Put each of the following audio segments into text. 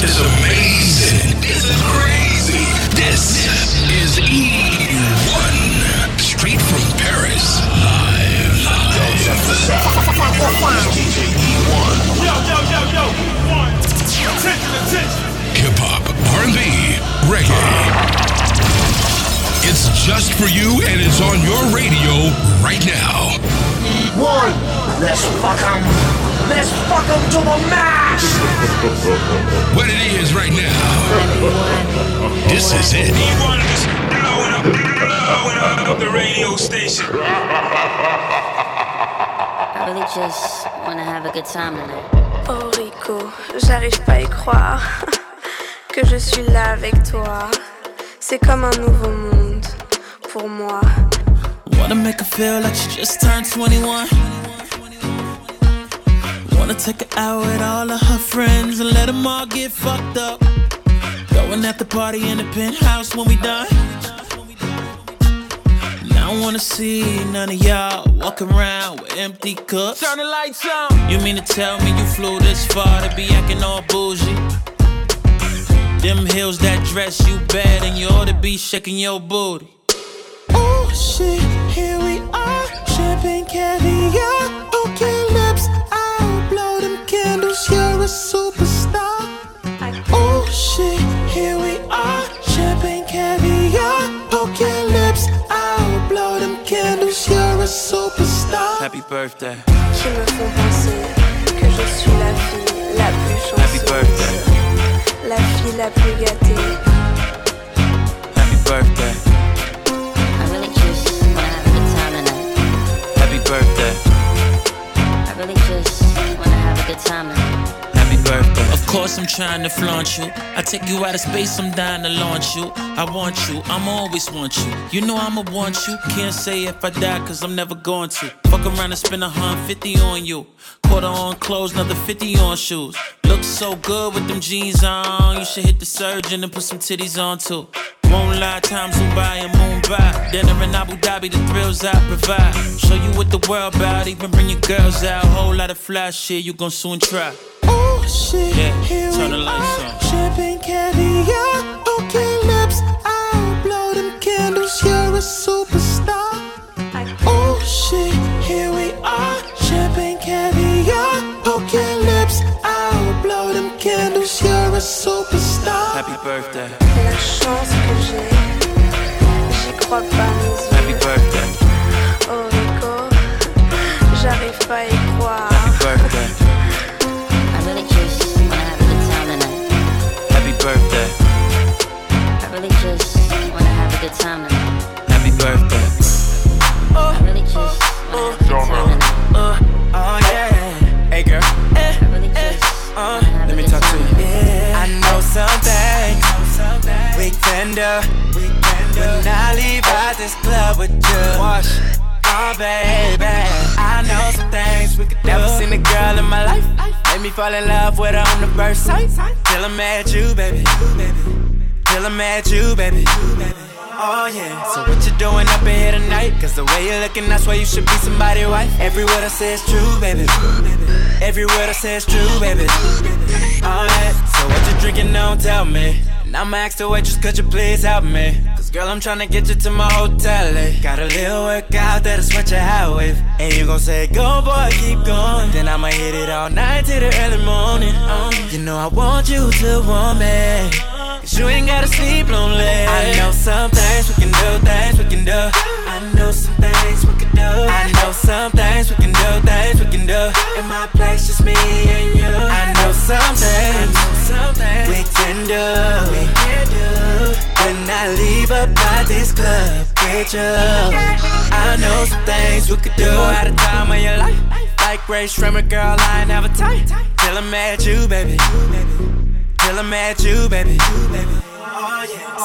This is amazing. This is crazy. This is E1. Straight from Paris. Live. Live. Check this out. DJ E1. Yo, yo, yo, yo. One. Attention, attention. Hip hop, R&B, reggae. It's just for you and it's on your radio right now. One. Let's fuck fuck 'em. Let's fuck fuck 'em to the max. what it is right now. This is it. E1 is blowing up, blowing up the radio station. I really just wanna have a good time tonight. Oh Rico, j'arrive pas à y croire que je suis là avec toi. C'est comme un nouveau monde pour moi. Wanna make her feel like she just turned 21. Wanna take her out with all of her friends and let them all get fucked up. Going at the party in the penthouse when we done. Now I wanna see none of y'all walking around with empty cups. Turn the lights on. You mean to tell me you flew this far to be acting all bougie? Them heels that dress you bad and you ought to be shaking your booty. Oh shit, here we are, champagne caviar, okay lips, I'll blow them candles, you're a superstar. Oh shit, here we are, champagne caviar, okay lips, I'll blow them candles, you're a superstar. Happy birthday. Qui me font penser que je suis la fille la plus chanceuse. Happy birthday. La fille la plus gâtée. Good tonight. Happy birthday. Of course, I'm trying to flaunt you. I take you out of space, I'm dying to launch you. I want you, I'ma always want you. You know I'ma want you. Can't say if I die, cause I'm never going to. Fuck around and spend a hundred fifty on you. Quarter on clothes, another 50 on shoes. Look so good with them jeans on. You should hit the surgeon and put some titties on too. Won't lie, time zoom by and moon by. Dinner in Abu Dhabi, the thrills I provide. Show you what the world about, even bring your girls out. Whole lot of fly shit, you gon' soon try. Oh shit, Yeah, here turn we the lights are. on. Champagne caviar, okay lips, I'll blow them candles. You're a superstar. Oh shit, here we are. Champagne caviar, okay lips, I'll blow them candles. You're a superstar. Happy birthday. This club with you. Wash. Oh baby, I know some things we could do. Never seen a girl in my life. Made me fall in love with her on the first sight. Till I'm at you, baby. Till I met you, baby. Oh yeah. So what you doing up in here tonight? Cause the way you're looking, that's why you should be somebody's wife. Every word I say is true, baby. Every word I say is true, baby. Oh yeah. So what you drinking? Don't tell me. And I'ma ask the waitress, could you please help me? Cause girl, I'm tryna get you to my hotel. Eh? Got a little workout that I sweat your hat with. And you gon' say, go boy, keep going. Then I'ma hit it all night till the early morning. Oh, you know I want you to want me. Cause you ain't gotta sleep lonely. I know some things we can do, things we can do. Know some things we can do. I know some things we can do, things we can do. In my place, just me and you. I know some things some things we can do. We can do. When I leave up by this club with you, I know some things we could do at a time of your life. Like Ray Shrimmer, girl, I ain't never tight. Till I'm at you, baby. Till I met you, baby.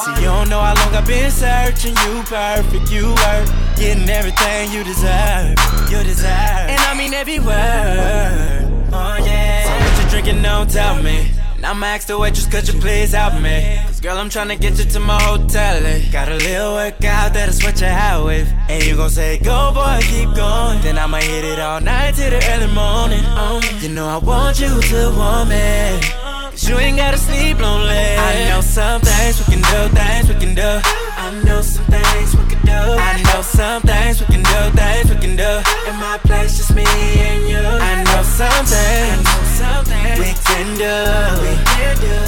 See, you don't know how long I've been searching. You perfect, you work. Getting everything you deserve. You deserve. And I mean every word. Oh, yeah. So what you drinking, don't tell me. And I'ma ask the waitress, could you please help me? Cause girl, I'm tryna get you to my hotel. Eh? Got a little workout that I sweat your hat with. And you gon' say, go boy, keep going. Then I'ma hit it all night till the early morning. Oh, you know I want you to want me. Cause you ain't gotta sleep lonely. I know some things we can do, things we can do. I know some things we can do. I know some things we can do, things we can do. In my place, just me and you. I know some things, we can do. We can do.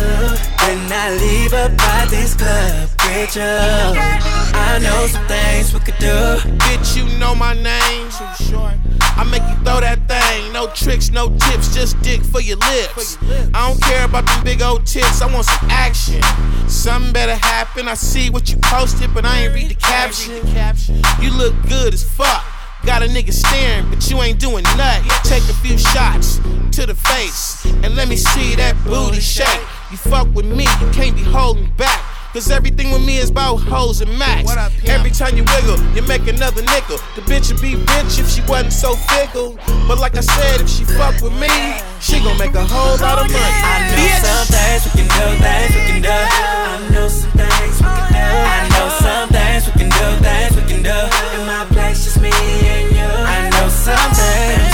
When I leave up by this club with you, I know some things we could do. Bitch, you know my name. Too short. I make you throw that thing. No tricks, no tips, just dick for your lips. I don't care about them big old tits, I want some action. Something better happen. I see what you posted, but I ain't read the caption. You look good as fuck. Got a nigga staring, but you ain't doing nothing. Take a few shots to the face and let me see that booty shake. You fuck with me, you can't be holding back. Cause everything with me is about hoes and max. Every time you wiggle, you make another nickel. The bitch would be rich if she wasn't so fickle. But like I said, if she fuck with me, she gon' make a whole lot of money. I know Bitch. some things we can do, things we can do. I know some things we can do. I know some things we can do, things we can do. In my place, just me and you. I know some things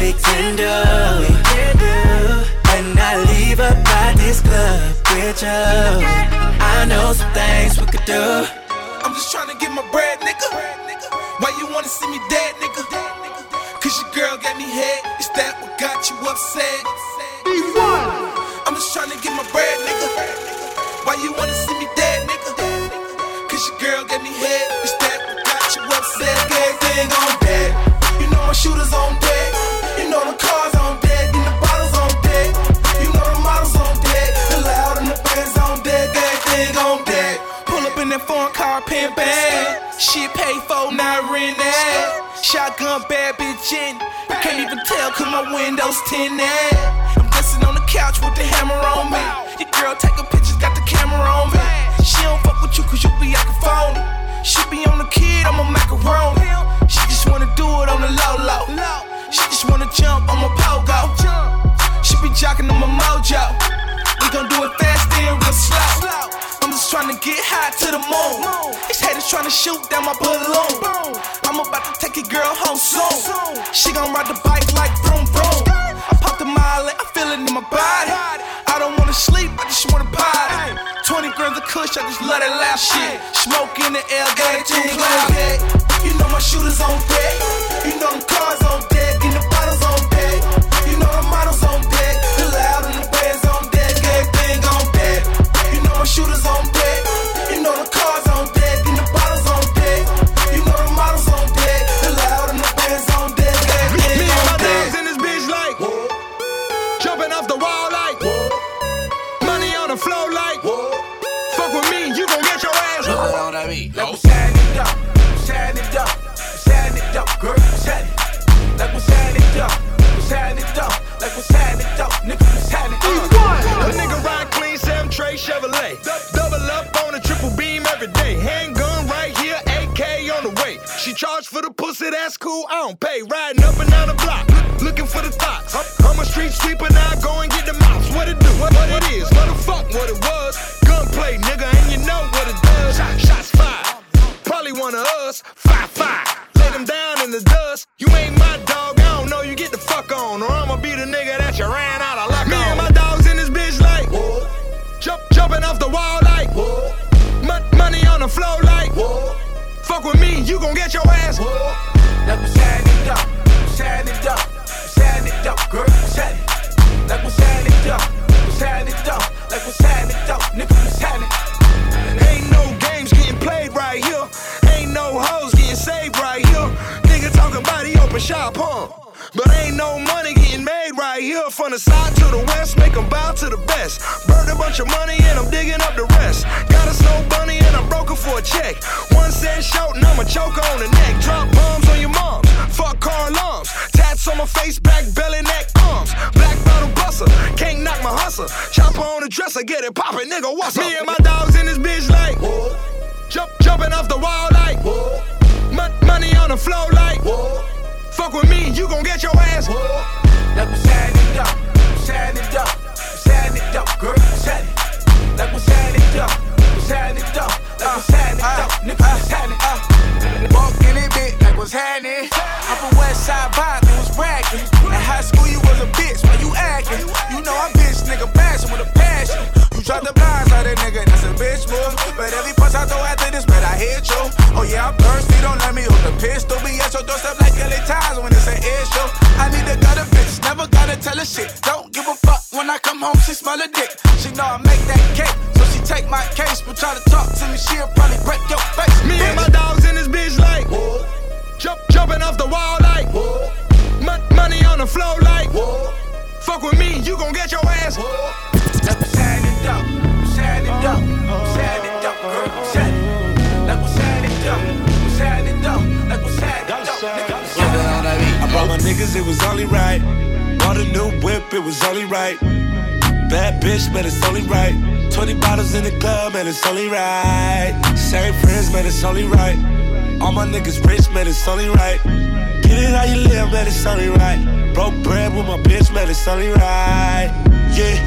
we can do. Know some things we could do. I'm just trying to get my bread, nigga. Why you wanna see me dead, nigga? Cause your girl got me head. Is that what got you upset? I'm just trying to get my bread, nigga. Why you wanna cause my windows tinted. I'm dancing on the couch with the hammer on me. Your girl taking pictures, got the camera on me. She don't fuck with you cause you be acting phony. She be on the kid, I'm a macaroni. She just wanna do it on the low low. She just wanna jump on my pogo. She be jocking on my mojo. We gon' do it fast and real slow. Trying to get high to the moon. These haters trying to shoot down my balloon. I'm about to take your girl home soon. She gon' ride the bike like vroom vroom. I popped a mile, I feel it in my body. I don't wanna sleep, I just wanna party. 20 grams of kush, I just love that loud shit. Smoke in the air, got it too cloud. You know my shooters on deck. You know them cars on deck, and the bottles on deck. You know the models on deck. The loud and the bands on deck, everything on deck. You know my shooters on deck. Best. Burned a bunch of money and I'm digging up the rest. Got a snow bunny and I'm broken for a check. One cent short and I'ma choke on the neck. Drop bombs on your moms. Fuck car alarms. Tats on my face, back, belly, neck, arms. Black bottle buster. Can't knock my hustle. Chopper on the dresser, get it poppin', nigga. What's up? Me and my only right. Bought a new whip, it was only right. Bad bitch, man, it's only right. 20 bottles in the club, man, it's only right. Same friends, man, it's only right. All my niggas rich, man, it's only right. Get it how you live, man, it's only right. Broke bread with my bitch, man, it's only right. Yeah.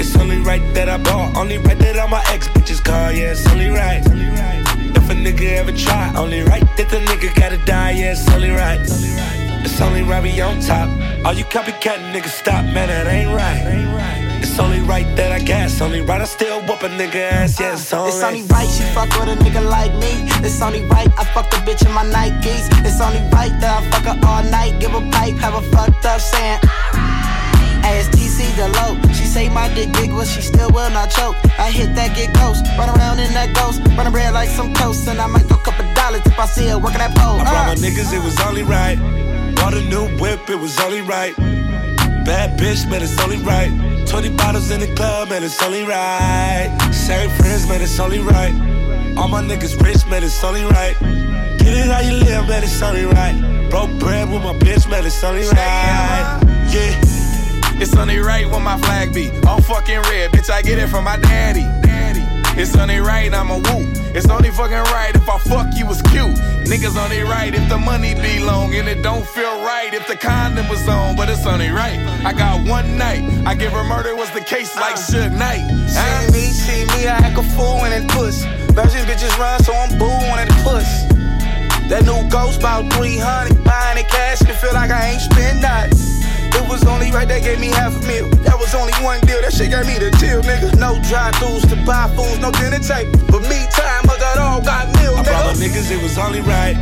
It's only right that I bought, only right that all my ex bitches call, yeah, it's only right. If a nigga ever try, only right that the nigga gotta die, yeah, it's only right. It's only right we on top. All you copycat niggas stop, man, that ain't right. It's only right that I gas, only right I still whoop a nigga ass, yeah, it's only It's only right she fuck with a nigga like me. It's only right I fuck a bitch in my Nikes. It's only right that I fuck her all night, give a pipe, have a fucked up saying. Ask TC the low. She say my dick big, but she still will not choke. I hit that get ghost, run around in that ghost, run bread like some toast, and I might throw a couple dollars if I see her working that pole. I brought my Uh. niggas, it was only right. Bought a new whip, it was only right. Bad bitch, man, it's only right. 20 bottles in the club, man, it's only right. Same friends, man, it's only right. All my niggas rich, man, it's only right. Get it how you live, man, it's only right. Broke bread with my bitch, man, it's only right. Yeah. It's only right when my flag be on fucking red. Bitch, I get it from my daddy. Daddy. It's only right, I'm a woo. It's only fucking right if I fuck you was cute. Niggas only right if the money be long. And it don't feel right if the condom was on. But it's only right. I got one night. I give her murder was the case like uh. Suge Knight. See me, see me, I act a fool in that puss. Virgin bitches run, so I'm booing at the puss. That new ghost about 300, buying it cash and feel like I ain't spend nothing. It was only right they gave me half a meal. That was only one deal, that shit gave me the chill, nigga. No drive throughs to buy fools, no dinner tape. But me time, I got all got meal, I brought my niggas, it was only right.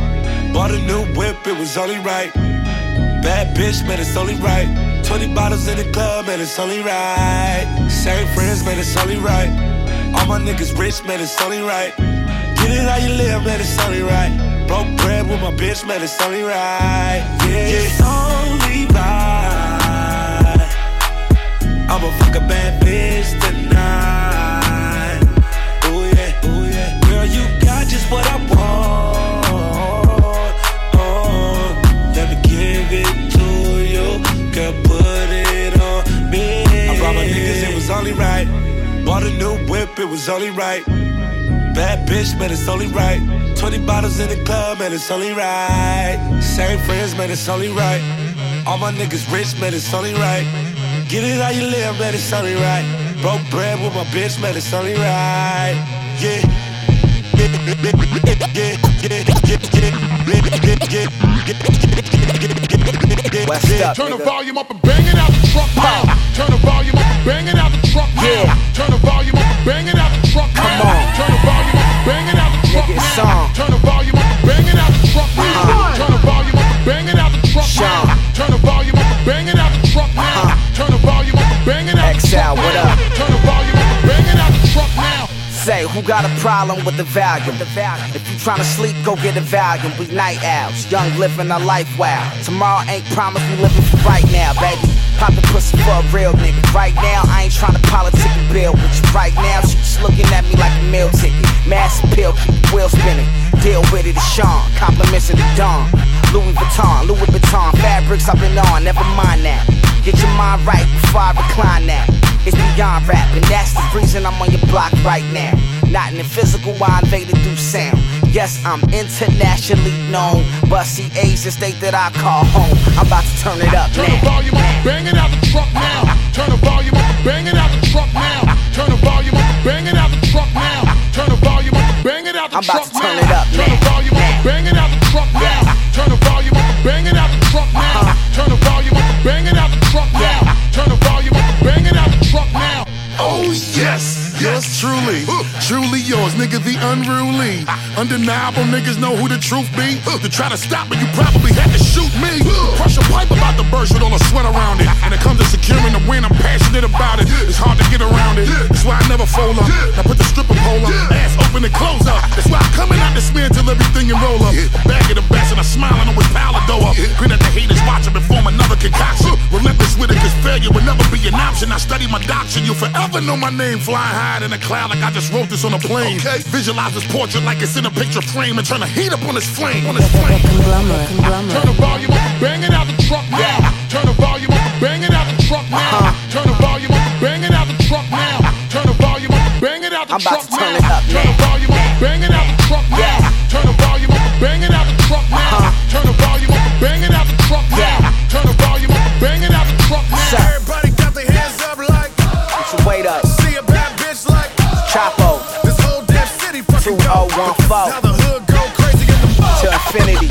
Bought a new whip, it was only right. Bad bitch, man, it's only right. 20 bottles in the club, man, it's only right. Same friends, man, it's only right. All my niggas rich, man, it's only right. Get it how you live, man, it's only right. Broke bread with my bitch, man, it's only right. Yeah, it's only right. I'ma fuck a bad bitch what I want. Uh, oh, me give it to you. Girl, put it on me. I brought my niggas, it was only right. Bought a new whip, it was only right. Bad bitch, man, it's only right. 20 bottles in the club, man, it's only right. Same friends, man, it's only right. All my niggas rich, man, it's only right. Get it how you live, man, it's only right. Broke bread with my bitch, man, it's only right. Yeah. Turn the volume up and bang it out the truck now. Turn the volume up and bang it out the truck now. Turn the volume up and bang it out the truck now. Turn the volume up and bang it out the truck now. Turn the volume up and bang it out the truck now. Turn the volume up and bang it out the truck now. Turn the volume up and bang it out the truck now. Turn the volume up and bang it out the truck XL, what up? Say, who got a problem with the volume? If you tryna sleep, go get a volume. We night owls, young living a life wild. Tomorrow ain't promised, we living for right now, baby. Pop the pussy for a real nigga. Right now, I ain't tryna politic and bill with you. Right now, she just looking at me like a meal ticket. Mass appeal, keep wheel spinning. Deal with it, it's Sean. Compliments of the dawn. Louis Vuitton, Louis Vuitton. Fabrics I've been on, never mind that. Get your mind right before I recline that. It's beyond rap, and that's the reason I'm on your block right now. Not in the physical, I invaded through sound. Yes, I'm internationally known, but see, A's the state that I call home. I'm about to turn it up Turn the volume up bang it out the truck now. Turn the volume up bang it out the truck now. Turn the volume up bang it out the truck now. Turn the volume up bang it out the truck now. I'm about to turn now. it up Turn the now. volume up bang it out the truck now. Turn the volume up bang it out the truck now. Turn the volume up bang it out unruly. Undeniable niggas know who the truth be. To try to stop me, you probably had to shoot me. Crush a pipe about the the never option. I study my doctrine, you'll forever know my name. Flying high in a cloud like I just wrote this on a plane. Okay. Visualize this portrait like it's in a picture frame and turn the heat up on this flame. On this flame. Turn the volume up and bang it out the truck now. Turn the volume up and bang it out the truck now. Uh-huh. Turn the volume up and bang it out the truck now. Turn the volume up and bang it out the I'm about truck to turn now. it up, Turn the volume up and bang it out the truck now. Turn the volume up and bang it out the truck now. Uh-huh. Turn the volume go. 2014. How the hood go crazy in the To infinity.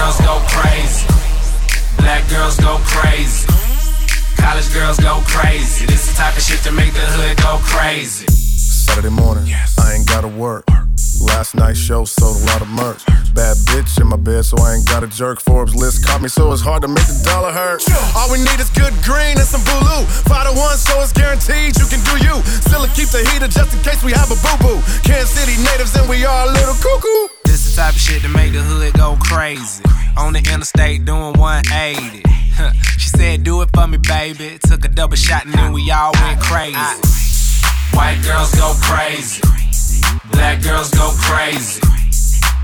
Girls go crazy. Black girls go crazy. College girls go crazy. This the type of shit to make the hood go crazy. Saturday morning, yes. I ain't gotta work. Last night's show sold a lot of merch. Bad bitch in my bed, so I ain't got a jerk. Forbes list caught me, so it's hard to make the dollar hurt. All we need is good green and some blue. Five to one, so it's guaranteed you can do you. Still keep the heater just in case we have a boo boo. Kansas City natives and we are a little cuckoo. The type of shit to make the hood go crazy. On the interstate doing 180. She said, Do it for me, baby. Took a double shot and then we all went crazy. White girls go crazy. Black girls go crazy.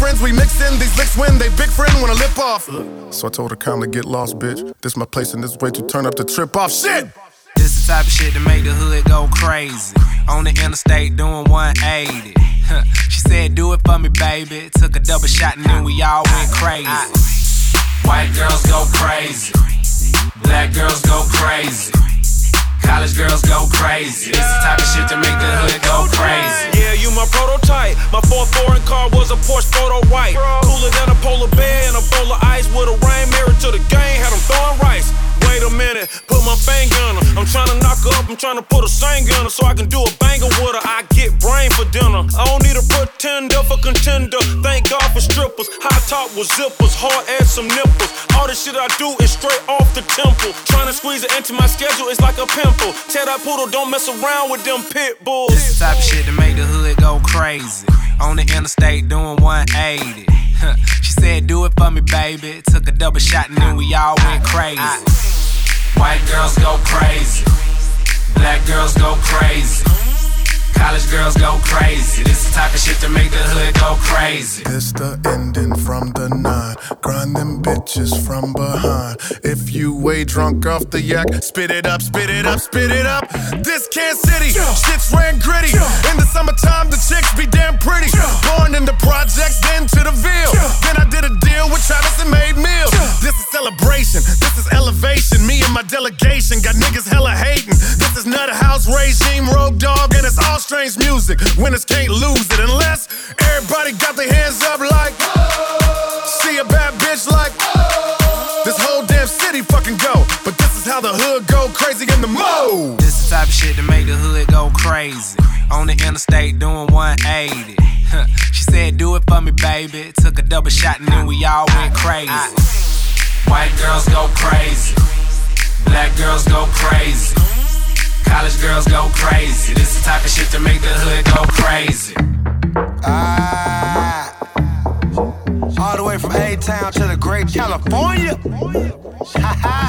friends. We mix in these licks when they big friend wanna lip off. So I told her calmly, get lost, bitch. This my place and this way to turn up the trip off. Shit! This the type of shit to make the hood go crazy. On the interstate doing 180. Huh. She said, Do it for me, baby. Took a double shot and then we all went crazy. White girls go crazy. Black girls go crazy. College girls go crazy. This the type of shit to make the hood go crazy. Yeah, you my prototype. My fourth foreign car was a Porsche photo white. Cooler than a polar bear and a bowl of ice with a rain mirror to the game. Had them throwing rice. Wait a minute, put my finger on her. I'm trying to knock her up, I'm trying to put a sang on her so I can do a banger with her. I get brain for dinner. I don't need a pretender for contender. Thank God for strippers. High top with zippers, hard ass some nipples. All the shit I do is straight off the temple. Trying to squeeze it into my schedule is like a pimple. Tell that poodle, don't mess around with them pit bulls. This is the type of shit to make the hood go crazy. On the interstate doing 180. Huh. She said, Do it for me, baby. Took a double shot and then we all went crazy. White girls go crazy. Black girls go crazy. College girls go crazy. This the type of shit to make the hood go crazy. It's the ending from the nine. Grind them bitches from behind. If you way drunk off the yak, Spit it up, spit it up, spit it up. This Kansas City, shit's ran gritty. In the summertime, the chicks be damn pretty. Born in the projects, then to the Ville. Then I did a deal with Travis and made meals. This is celebration, this is elevation. Me and my delegation got niggas hella hating. This is Nutter House regime, Rogue Dog, and it's all strange music. Winners can't lose it unless everybody got their hands up like. See a bad bitch like. This whole damn city fucking go. But this is how the hood go crazy in the mode. This the type of shit to make the hood go crazy. On the interstate doing 180. She said, Do it for me, baby. Took a double shot and then we all went crazy. White girls go crazy. Black girls go crazy. College girls go crazy. This the type of shit to make the hood go crazy. Ah. I went from A Town to the great California.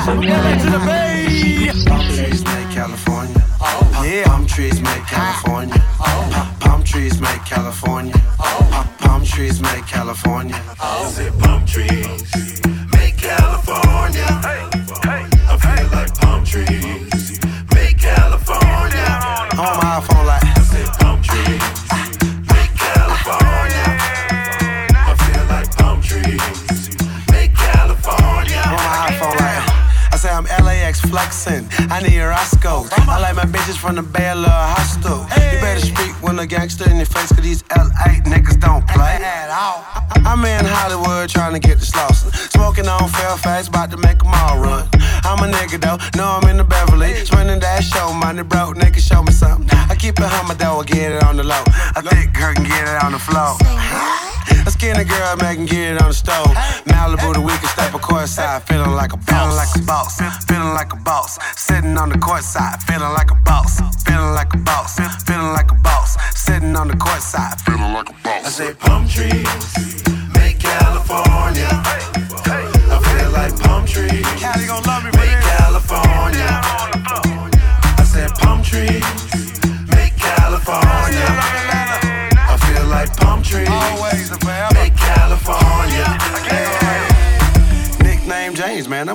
From LA to the Bay. Palm trees make California. Oh. Yeah. Palm trees make California. Oh. Palm trees make California. Oh. Palm trees make California. I said palm trees make California. I feel like palm trees make California. I'm on my iPhone like. Make California. Flexing. I need a Roscoe. I like my bitches from the Bay, a little hostel. You better speak when a gangster in your face, cause these LA niggas don't play at all. I'm in Hollywood trying to get the Slauson. Smoking on Fairfax, about to make them all run. I'm a nigga though, know I'm in the Beverly. Spending that show money, broke nigga, show me something. I keep it hummer though, I get it on the low. I thick girl can get it on the floor. A skinny girl making get it on the stove. Malibu, the weekend step a court side, feeling like a boss, like a boss, feeling like a boss. Sitting on the court side, feeling like a boss, feeling like a boss, feeling like a boss. Sitting on the court side, feeling like a boss. I say palm trees make California. I feel like palm trees Cali gon' love me, make California. I said palm trees make California. I feel like palm trees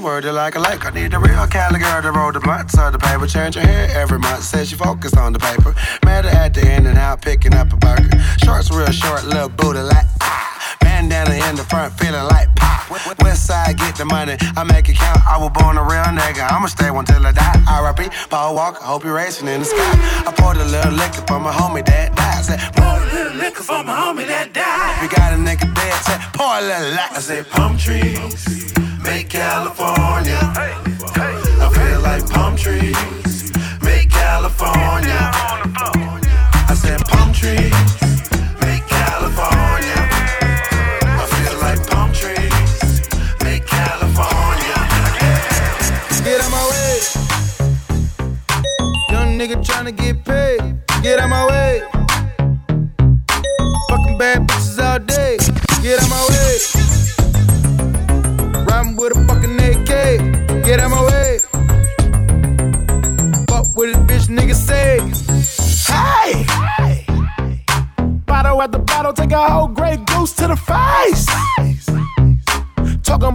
I'm like a lake. I need a real Cali girl to roll the blunt, so the paper change her hair every month. Says she focused on the paper. Met her at the in and out, picking up a burger. Shorts real short, little booty like ah. Bandana in the front, feeling like pop. West side, get the money, I make it count. I was born a real nigga, I'ma stay one till I die. R.I.P. Paul Walker, hope you're racing in the sky. I poured a little liquor for my homie that died. Said, pour a little liquor for my homie that died. You got a nigga dead, said, pour a little light. I say palm trees make California. I feel like palm trees make California. I said palm trees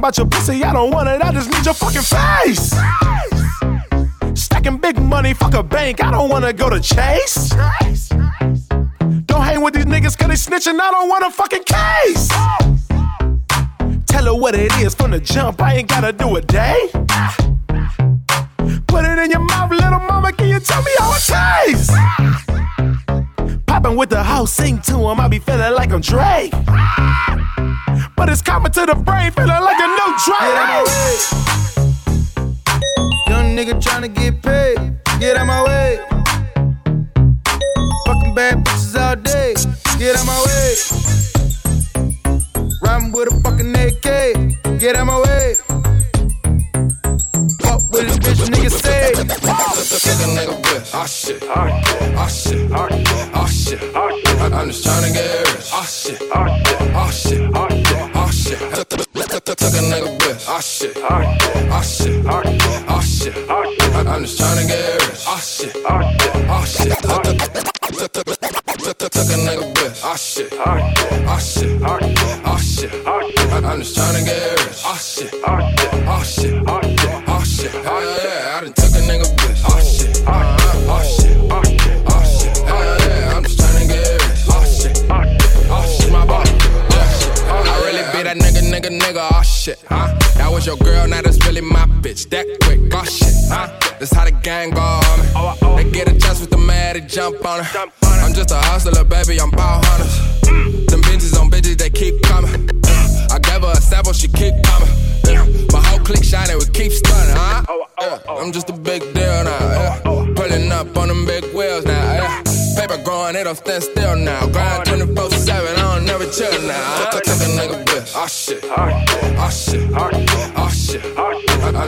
about your pussy, I don't want it, I just need your fucking face. Stacking big money, fuck a bank, I don't wanna go to Chase. Don't hang with these niggas cause they snitching, I don't want a fucking case. Tell her what it is from the jump, I ain't gotta do a day. Put it in your mouth, little mama, can you tell me how it tastes? Popping with the house, sing to him, I be feeling like I'm Drake. But it's coming to the brain, feeling like a new Drake. Young nigga tryna get paid, get out my way. Fucking bad bitches all day, get out my way. Riding with a fucking AK, get out my way. Fuck with a bitch, nigga say. Took a nigga bitch. Oh ah, shit. Oh shit. Oh shit. I- I'm just tryna get rich. Oh shit. Oh shit. Oh shit. Took- took- took- took- a nigga bitch. Oh shit. Oh shit. Oh shit. I- I'm just tryna get rich. Oh shit. Oh shit. Took- a nigga bitch. Oh shit. Oh shit. Oh shit. I- I'm just tryna get rich. Oh shit. Oh shit. Oh shit. That quick. Oh shit. Huh? That's how the gang go on me. Oh, they get a chance with the man, they jump on her. I'm just a hustler, baby. I'm ball hunters. Mm. Them bitches on bitches, they keep coming. Mm. I gave her a sample, she keep coming. My whole clique shining, we keep stunning, huh? Oh, oh, yeah. I'm just a big deal now. Yeah. Pulling up on them big wheels now. Yeah. Paper growing, it don't stand still now. Grind 24 7, I don't never chill now. Took a nigga bitch. Oh shit. Oh shit. Oh shit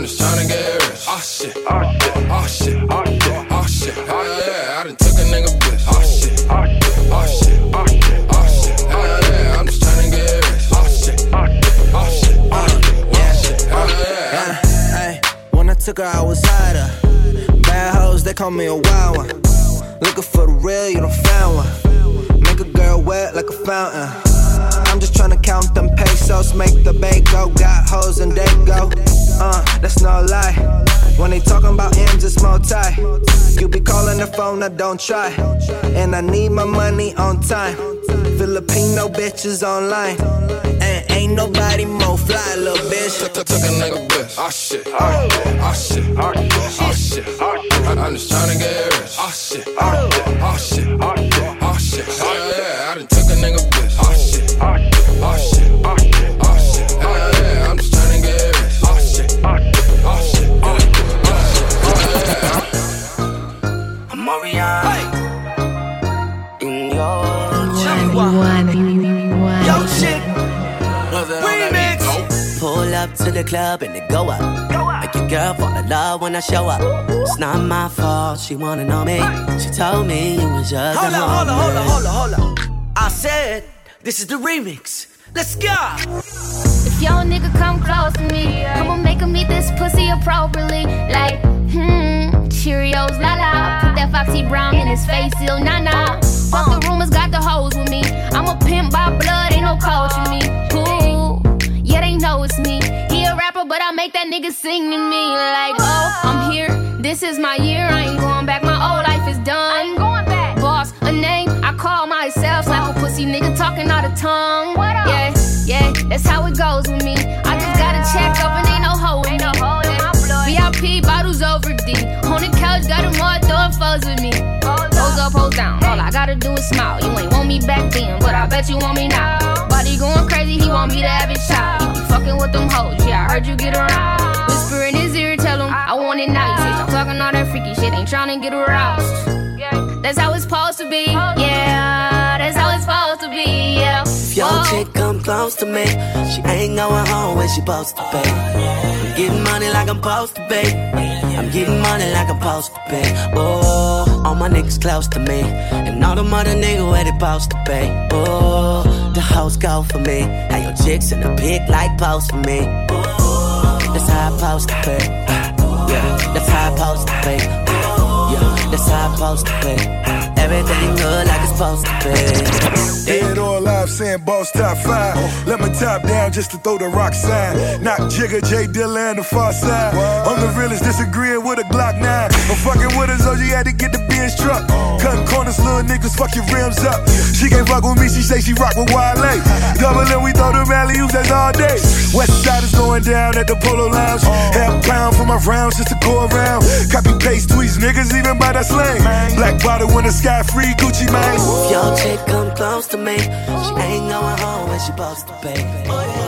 just tryna get rich. Oh shit, oh shit, oh shit, oh shit, oh shit. Oh yeah, I done took a nigga bitch. Oh shit, oh shit, oh shit, oh shit, oh shit. Hell yeah, I'm just tryna get rich. Oh shit, oh shit, oh shit, oh shit, oh shit. Hell yeah. When I took her, I was hotter. Bad hoes, they call me a wild one. Looking for the real, you don't find one. Make a girl wet like a fountain. I'm just tryna count them pesos, make the bag go. Got hoes and they go. Uh, that's no lie. When they talking about M's, it's multi. You be calling the phone, I don't try. And I need my money on time. Filipino bitches online. And ain't nobody more fly, little bitch. Took a nigga bitch. Oh shit. Oh shit. Oh shit. I'm just tryna get rich. Oh shit. Oh shit. Oh shit. Oh yeah. I done took a yeah. I'm Marianne. In your Yo, chick. Remix. Pull up to the club and it go up. Make your girl fall in love when I show up. It's not my fault, she wanna know me. She told me you was just Hold a up, hold up, hold up, hold up, hold up. I said, this is the remix. Let's go. If your nigga come close to me, I'ma make him eat this pussy appropriately. Like, hmm, Cheerios, la la. Put that Foxy Brown in his face, ill nah nah. Fuck the rumors, got the hoes with me. I'm a pimp by blood, ain't no in me. Ooh, yeah, they know it's me. He a rapper, but I make that nigga sing to me. Like, oh, I'm here. This is my year. I ain't going back. My old life is done. I ain't going back. Boss, a name. I call myself. Slap a pussy nigga talking out of tongue. What up? Yeah, yeah, that's how it goes with me. Gotta do is smile. You ain't want me back then, but I bet you want me now. Body going crazy, he want me to have his child. You be fucking with them hoes, yeah, I heard you get around. Whisper in his ear, tell him I want it now. You say stop talking all that freaky shit, ain't trying to get aroused. That's how it's supposed to be, yeah. That's how it's supposed to be, yeah. If your Whoa. chick come close to me, she ain't going home when she supposed to pay. I'm getting money like I'm supposed to pay. I'm getting money like I'm supposed to pay. Oh, all my niggas close to me, and all the mother niggas where they supposed to pay. Oh, the hoes go for me. Now your chicks in the pig like post for me. Oh, that's how I supposed to pay. Yeah, that's how I supposed to pay. Yeah, that's how I supposed to pay. Everything good like it's supposed to be. Dead or alive, saying boss top five. Let my top down just to throw the rock sign. Knock Jigger, J Dilla, and the far side. I'm the realest, disagreeing with a Glock 9. I'm fucking with her, so had to get the Benz truck. Cutting corners, little niggas, fuck your rims up. She can't fuck with me, she say she rock with Wale. Double and we throw them alley oops, that's all day. West side is going down at the Polo Lounge. Half pound for my rounds just to go around. Copy paste tweets, niggas even by that slang. Black bottle when the sky free, Gucci Mane. If your chick come close to me, she ain't going home when she supposed to pay.